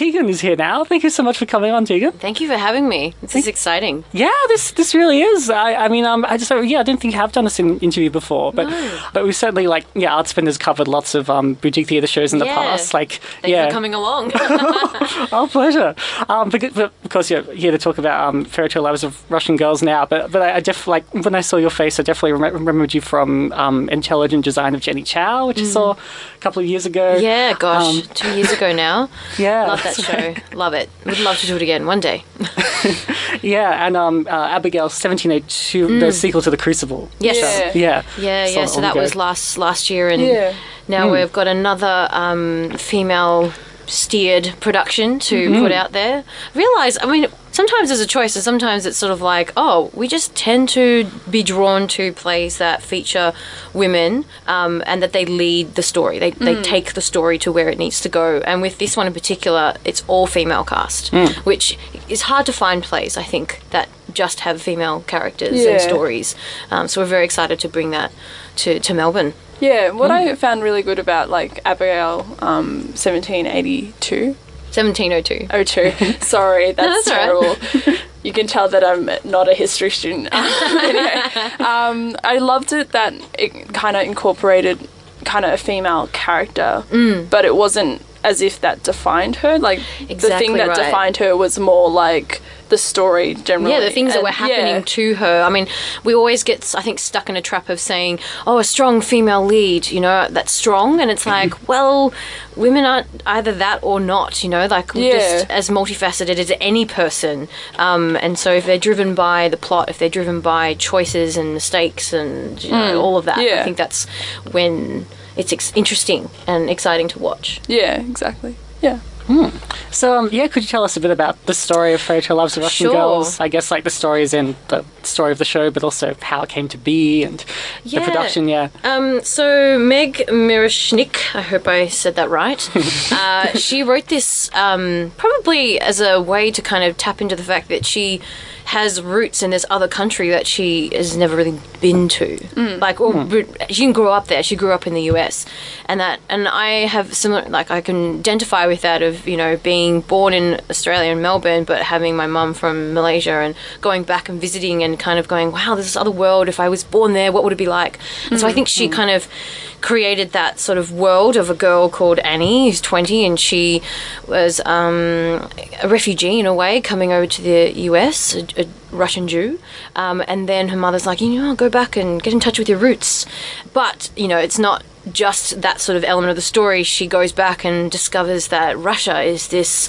Tegan is here now. Thank you so much for coming on, Tegan. Thank you for having me. This is exciting. Yeah, this this really is. I, I mean, um, I just yeah, I didn't think you have done this in, interview before, but but we certainly like yeah, Art Smitten has covered lots of um, boutique theatre shows in the Yeah. past. Like Thank yeah, you for coming along. oh pleasure. Um, because, but of course you're here to talk about um, Fairy Tale Lives of Russian Girls now. But but I, I def like when I saw your face, I definitely rem- remembered you from um, Intelligent Design of Jenny Chow, which I saw a couple of years ago. Mm. yeah, gosh, Um, two years ago now. yeah, Love that show. Love it. Would love to do it again one day. Yeah, and um, uh, Abigail 1702, the sequel to The Crucible. Mm. Yes. Yeah. Yeah. Yeah, Saw yeah. So that the was last last year, and Yeah. now Hmm. we've got another um, female steered production to Hmm. put out there. Realize, I mean, sometimes there's a choice, and sometimes it's sort of like, oh, we just tend to be drawn to plays that feature women, um, and that they lead the story. They they take the story to where it needs to go. And with this one in particular, it's all female cast, Hmm. which is hard to find plays. I think that just have female characters Yeah. and stories. Um, so we're very excited to bring that to, to Melbourne. Yeah, what I found really good about like Abigail um, 1782 1702. Oh, true. Sorry, that's, that's all right. terrible. You can tell that I'm not a history student. anyway, um, I loved it that it kind of incorporated kind of a female character, Mm. but it wasn't as if that defined her. Like the thing that right. defined her was more like the story generally. Yeah, the things that were happening yeah. to her. I mean, we always get, I think, stuck in a trap of saying, "Oh, a strong female lead," you know, that's strong, and it's like, well, women aren't either that or not, you know, like Yeah. just as multifaceted as any person. Um, and so, if they're driven by the plot, if they're driven by choices and mistakes and you know, all of that, I think that's when it's ex- interesting and exciting to watch. Yeah, exactly. Yeah. So, um, yeah, could you tell us a bit about the story of Fairy Tale Lives of Russian Sure. Girls? I guess like the story is in the story of the show, but also how it came to be and Yeah. the production. Yeah. Um, so Meg Miroshnik, I hope I said that right. uh, she wrote this um, probably as a way to kind of tap into the fact that she has roots in this other country that she has never really been to. Mm. Like, or mm. she didn't grow up there. She grew up in the US, and that, and I have similar. Like, I can identify with that of you know being born in Australia in Melbourne, but having my mum from Malaysia and going back and visiting and kind of going, wow, this other world. If I was born there, what would it be like? And so I mm. think she kind of created that sort of world of a girl called Annie who's 20 and she was um, a refugee in a way coming over to the US, a, a Russian Jew. Um, and then her mother's like, you know, go back and get in touch with your roots. But, you know, it's not just that sort of element of the story. She goes back and discovers that Russia is this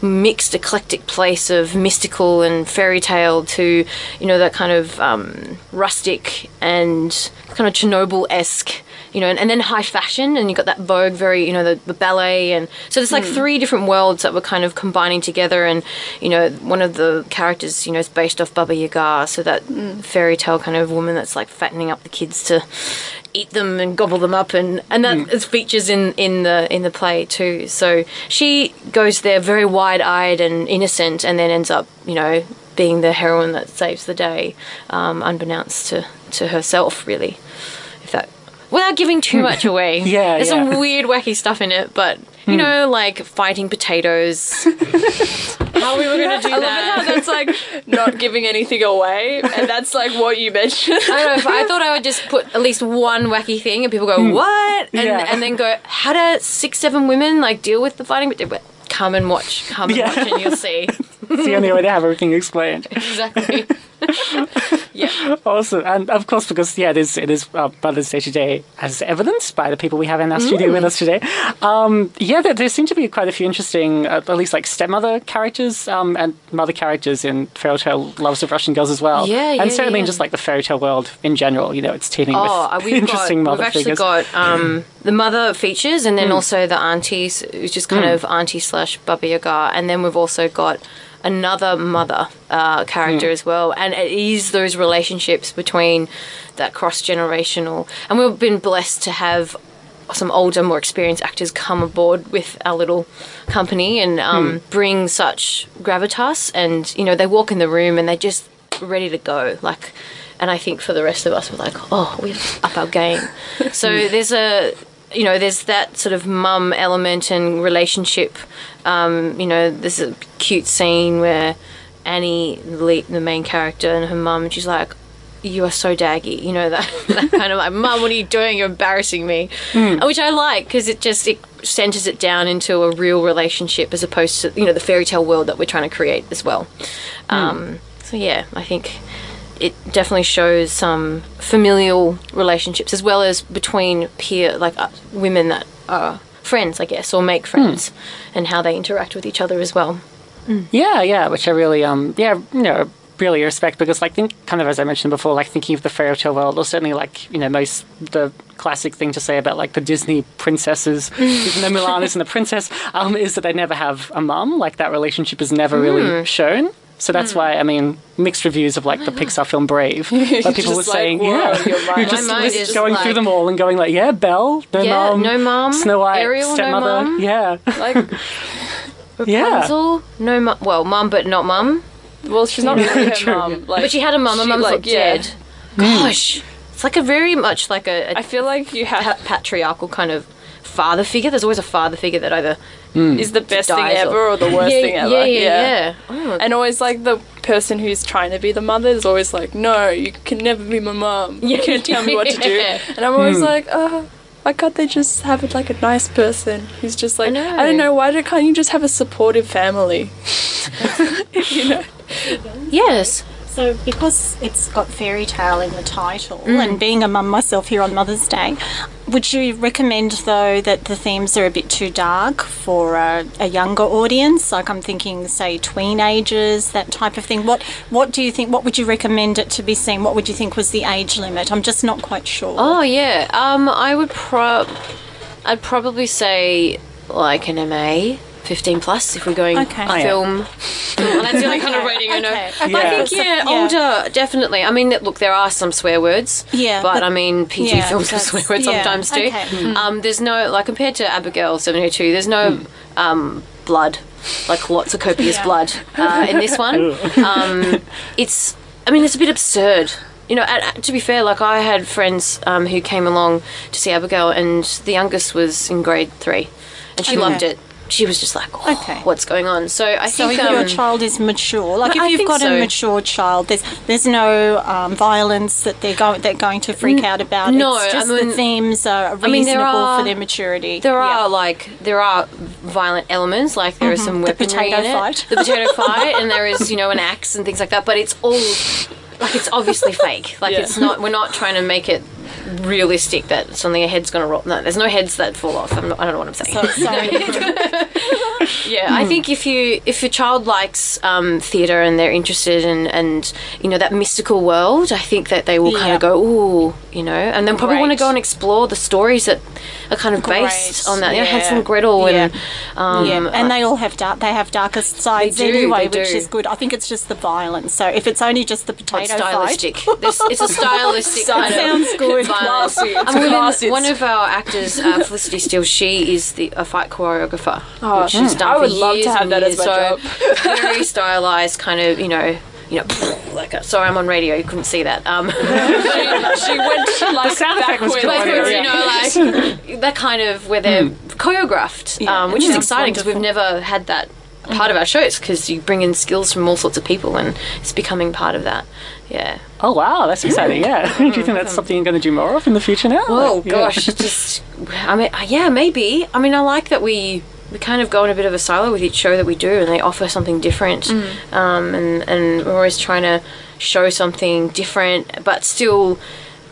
mixed, eclectic place of mystical and fairy tale to, you know, that kind of um, rustic and kind of Chernobyl esque you know, and, and then high fashion, and you got that Vogue, very, you know, the, the ballet, and so there's like hmm. three different worlds that were kind of combining together, and you know, one of the characters, you know, is based off Baba Yaga, so that hmm. fairy tale kind of woman that's like fattening up the kids to eat them and gobble them up, and and that hmm. is features in in the in the play too. So she goes there very wide eyed and innocent, and then ends up, you know, being the heroine that saves the day, um, unbeknownst to to herself, really. If that without giving too hmm. much away. Yeah, There's yeah. some weird, wacky stuff in it, but you hmm. know, like fighting potatoes. How we were gonna do I love it how that? that's like not giving anything away, and that's like what you mentioned. I don't know. If I thought I would just put at least one wacky thing, and people go, hmm. "What?" and Yeah. and then go, "How do six, seven women like deal with the fighting?" But come and watch. Come and Yeah. watch, and you'll see It's the only way to have everything explained. exactly. Yeah. Awesome, and of course, because yeah, it is it is uh, Mother's Day today, as evidenced by the people we have in our studio with us today. Um, yeah, there, there seem to be quite a few interesting, uh, at least like stepmother characters um, and mother characters in Fairy Tale Lives of Russian Girls as well. Yeah, yeah, and certainly in just like the fairy tale world in general. You know, it's teeming Oh, uh, with we've interesting got, mother we've actually got um, the mother features, and then also the aunties, who's just kind of auntie slash Baba Yaga, and then we've also got another mother uh, character as well, and it is those relationships between that cross generational, and we've been blessed to have some older, more experienced actors come aboard with our little company and um, bring such gravitas. And you know, they walk in the room and they're just ready to go. Like, and I think for the rest of us, we're like, oh, we've up our game. so there's a you know, there's that sort of mum element and relationship. Um, you know, there's a cute scene where Annie, the, the main character, and her mum, and she's like, "You are so daggy," you know that, that kind of like, "Mum, what are you doing? You're embarrassing me," which I like because it just it centers it down into a real relationship as opposed to you know the fairy tale world that we're trying to create as well. Um, so yeah, I think it definitely shows some familial relationships as well as between peer like uh, women that are friends i guess or make friends and how they interact with each other as well Yeah, yeah, which I really, um, yeah, you know, really respect because, like, think kind of as I mentioned before, like thinking of the fairy tale world, or certainly like you know most the classic thing to say about like the Disney princesses, even though Mulan isn't a princess, um, is that they never have a mum. Like that relationship is never really shown. So that's why I mean mixed reviews of like the Pixar film Brave, but people were like, saying, yeah, you're just My mind list- is going through them all and going like, yeah, Belle, no Yeah, mum, no mum, Snow White, Ariel, no stepmother, mum. yeah, Like, yeah. No mum well mum but not mum well, she's not really her True. mum. Like, but she had a mum her she, mum's like, like, yeah. dead gosh it's like a very much like a, a I feel like you have pa- patriarchal kind of father figure there's always a father figure that either hmm. is the best thing ever or the worst yeah, thing ever. yeah yeah yeah, Oh, And always like the person who's trying to be the mother is always like, no, you can never be my mum. You can't tell me what to do. And I'm always hmm. like, oh, why can't they just have it like a nice person who's just like, I, know. don't know, why do, can't you just have a supportive family? you know? yes So, because it's got fairy tale in the title, and being a mum myself here on Mother's Day, would you recommend though that the themes are a bit too dark for a, a younger audience? Like I'm thinking, say, teenagers, that type of thing. What What do you think? What would you recommend it to be seen? What would you think was the age limit? I'm just not quite sure. Oh yeah. Um, I would pro. I'd probably say like an MA. 15 plus if we're going Okay. Oh, yeah. film. Well, that's the only kind of rating I know. Okay. I think, yeah, Yeah. older, definitely. I mean, look, there are some swear words. Yeah, But, but- I mean, PG yeah, films have swear words yeah, sometimes too. okay. Mm. Um, there's no, like, compared to Abigail 702, there's no um, blood, like lots of copious Yeah. blood uh, in this one. um, it's, I mean, it's a bit absurd. You know, and, uh, to be fair, like I had friends um, who came along to see Abigail, and the youngest was in grade three, and she Okay. loved it. She was just like, oh, Okay. what's going on? So I So think if your um, child is mature, like I if you've got so. a mature child, there's there's no um, violence that they're going they're going to freak out about. no, it's just I mean- the themes are reasonable mean, there are- for their maturity. There Yeah. are like there are violent elements, like there is some weaponry potato in it. fight. the potato fight, and there is you know an axe and things like that. But it's all like it's obviously fake. Like Yeah. it's not. We're not trying to make it realistic that suddenly a head's going to roll. No, there's no heads that fall off. I'm not, I don't know what I'm saying. So, sorry. Yeah, I think if you if your child likes um, theatre and they're interested in and you know that mystical world, I think that they will kind Yeah. of go ooh, you know, and then probably want to go and explore the stories that are kind of based Great, on that. You know, Hansel and Gretel and Yeah. um, yeah, and they all have dark. They have darkest sides do, anyway, which is good. I think it's just the violence. So if it's only just the potato it's stylistic. This, it's a stylistic. Of sounds good. Violence. Classy. It's I mean, classy. one of our actors, uh, Felicity Steele, she is the a fight choreographer. Oh, which she's done I would love to have and that as years, my so job. very stylized, kind of, you know, you know, like a, sorry, I'm on radio. You couldn't see that. Um, she, she went to like sound effect was backwards. good on backwards, you know, like that kind of where they're choreographed, um, which is exciting because we've never had that part of our shows because you bring in skills from all sorts of people and it's becoming part of that. Yeah. Oh wow, that's exciting. Yeah. do you think that's something you're going to do more of in the future now? Oh Like, yeah. gosh, just I mean, yeah, maybe. I mean, I like that we we kind of go in a bit of a silo with each show that we do, and they offer something different, um, and and we're always trying to show something different, but still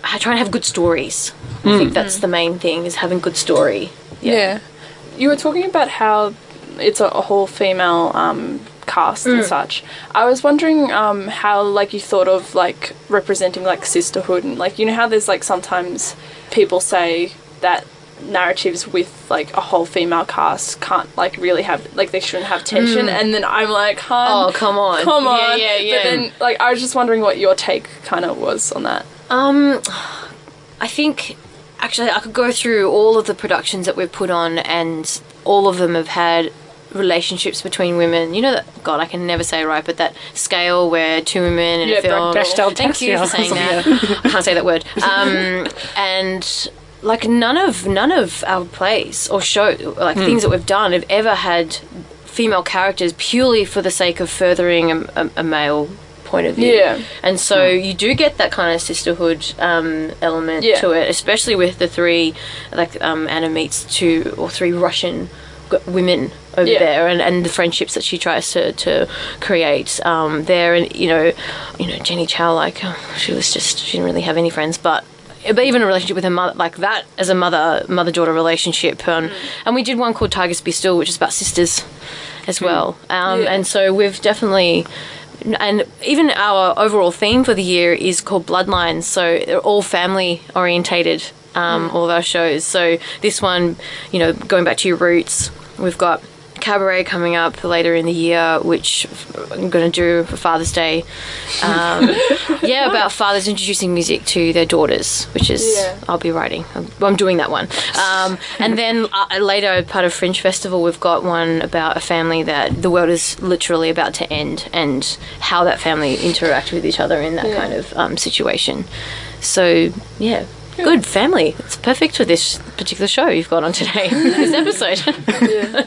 uh, trying to have good stories. I think that's the main thing is having good story. Yeah. You were talking about how it's a, a whole female um, cast Mm. and such. I was wondering um, how like you thought of like representing like sisterhood and like you know how there's like sometimes people say that narratives with like a whole female cast can't like really have like they shouldn't have tension and then I'm like, hun, Mm. Oh come on, come on. yeah, yeah, yeah. But then like I was just wondering what your take kind of was on that. Um, I think actually I could go through all of the productions that we've put on, and all of them have had relationships between women. You know that God, I can never say right, but that scale where two women in Yeah, a film. Bechdel Thank you for saying that. I can't say that word. Um, and like none of none of our plays or show like things that we've done have ever had female characters purely for the sake of furthering a, a, a male point of view. Yeah. And so you do get that kind of sisterhood um, element Yeah. to it, especially with the three, like um, Anna meets two or three Russian women over Yeah. there, and, and the friendships that she tries to, to create um, there, and you know, you know Jenny Chow, like oh, she was just she didn't really have any friends, but. But even a relationship with her mother, like that, as a mother mother daughter relationship, um, and we did one called Tigers Be Still, which is about sisters, as well. Um, Yeah. And so we've definitely and even our overall theme for the year is called Bloodlines. So they're all family orientated, um, all of our shows. So this one, you know, going back to your roots, we've got Cabaret coming up later in the year, which I'm going to do for Father's Day. Um, yeah, about fathers introducing music to their daughters, which is Yeah. I'll be writing. I'm, I'm doing that one. Um, and then uh, later, part of Fringe Festival, we've got one about a family that the world is literally about to end, and how that family interact with each other in that Yeah. kind of um, situation. So yeah. Good family. It's perfect for this particular show you've got on today. this episode. Yeah.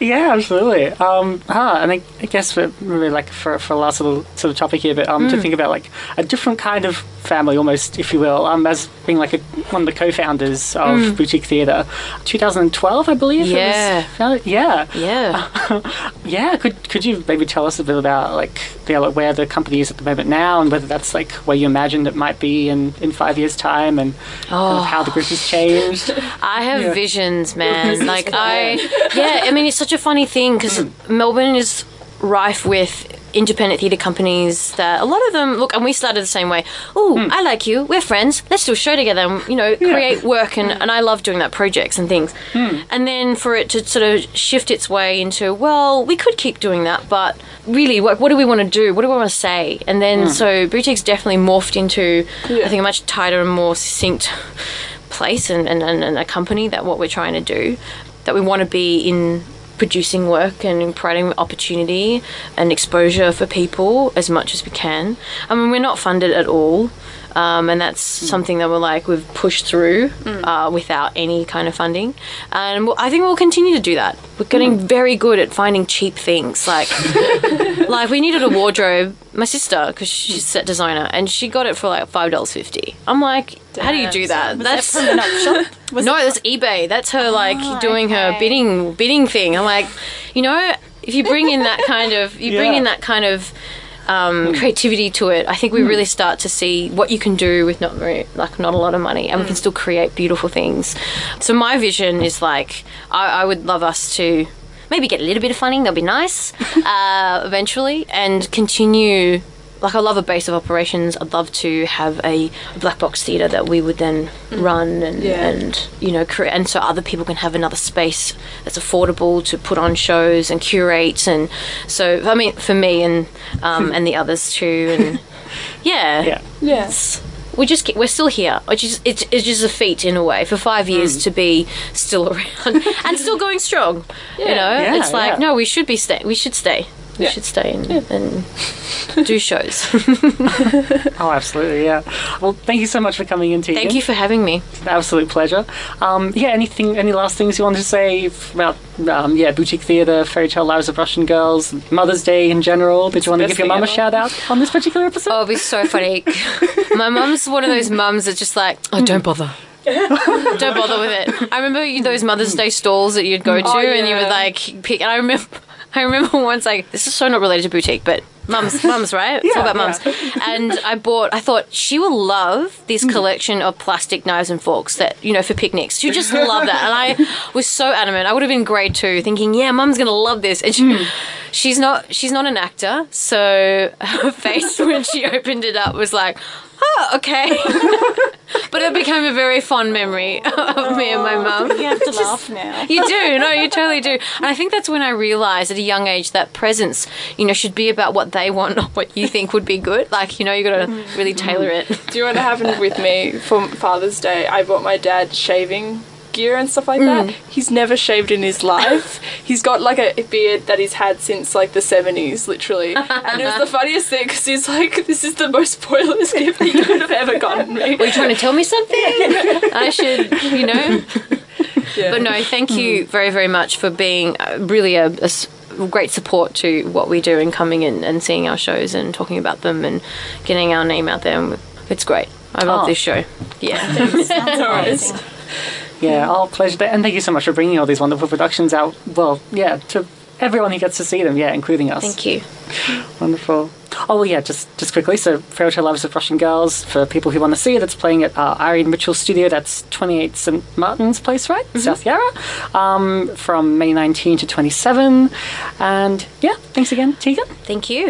Yeah, absolutely. Um, ah, and I, I guess for really like for for a last little sort of topic here, but um, Mm. to think about like a different kind of family, almost if you will, um, as being like a, one of the co-founders of boutique theatre, 2012, I believe. it was Mm. Yeah. founded? yeah, yeah. yeah. Could could you maybe tell us a bit about like yeah, like where the company is at the moment now, and whether that's like where you imagined it might be in in five years' time, and kind of how the group has oh. changed. I have Yeah. visions, man. like I, yeah. I mean, it's such a funny thing because Melbourne is rife with independent theatre companies that a lot of them look and we started the same way. Oh i like you. We're friends. Let's do a show together and you know create work and, hmm. and i love doing that projects and things. Hmm. And then for it to sort of shift its way into well we could keep doing that but really what, what do we want to do? What do we want to say? And then so boutiques definitely morphed into i think a much tighter and more succinct place and, and, and, and a company that what we're trying to do that we want to be in producing work and providing opportunity and exposure for people as much as we can. I mean we're not funded at all um, and that's something that we're like we've pushed through uh, without any kind of funding and we'll, i think we'll continue to do that we're getting very good at finding cheap things like like we needed a wardrobe my sister because she's a set designer and she got it for like five dollars fifty i'm like how do you do that that's from an shop? Was no, that's eBay. That's her like Oh, doing her okay. bidding bidding thing. I'm like, you know, if you bring in that kind of you bring Yeah. in that kind of um, creativity to it, I think we really start to see what you can do with not very like not a lot of money, and we can still create beautiful things. So my vision is like I, I would love us to maybe get a little bit of funding. That'd be nice uh, eventually, and continue. Like I love a base of operations. I'd love to have a black box theatre that we would then run and, Yeah. and you know create, and so other people can have another space that's affordable to put on shows and curate. And so I mean, for me and um, and the others too, and yeah, Yeah. Yeah. we just get, we're still here, which is it's, it's just a feat in a way for five years to be still around and still going strong. You know, Yeah, it's like yeah. no, we should be stay. We should stay. We Yeah. should stay and, and do shows. Oh, absolutely, yeah. Well, thank you so much for coming in, Tegan. Thank you for having me. Absolute pleasure. Um, yeah, anything, any last things you wanted to say about, um, yeah, boutique theatre, fairy tale lives of Russian girls, Mother's Day in general? Did you want to give your mum a shout out on this particular episode? Oh, it'd be so funny. My mum's one of those mums that's just like, oh, don't bother. don't bother with it. I remember those Mother's Day stalls that you'd go to, Oh, and you would like pick. And I remember, I remember once like this is so not related to boutique, but mums, mums, right? It's all about mums. And I bought. I thought she will love this mm. collection of plastic knives and forks that you know for picnics. She just love that, and I was so adamant. I would have been grade two, thinking, yeah, mum's gonna love this, and she. Mm. She's not. She's not an actor, so her face when she opened it up was like, "Oh, okay." but it became a very fond memory of me and my oh, mum. You have to laugh now. You do, no, you totally do. And I think that's when I realised at a young age that presents, you know, should be about what they want, not what you think would be good. Like, you know, you got to really tailor it. Do you know what happened with me for Father's Day? I bought my dad shaving gear and stuff like that. He's never shaved in his life. he's got like a beard that he's had since like the 70s, literally. and it was the funniest thing because he's like, this is the most pointless gift you could have ever gotten me. Are you trying to tell me something? I should, you know. Yeah. But no, thank you very, very much for being uh, really a great support to what we do and coming in and seeing our shows and talking about them and getting our name out there. And It's great. I love Oh. this show. Yeah. Yeah, all pleasure. And thank you so much for bringing all these wonderful productions out. Well, yeah, to everyone who gets to see them, yeah, including us. Thank you. Wonderful. Oh, well, yeah, just just quickly. So, Fairytale Lives of Russian Girls, for people who want to see it, it's playing at uh, Irene Mitchell Studio. That's 28 St. Martin's Place, right? South Yarra. Um, from May 19 to 27. And yeah, thanks again, Tegan. Thank you.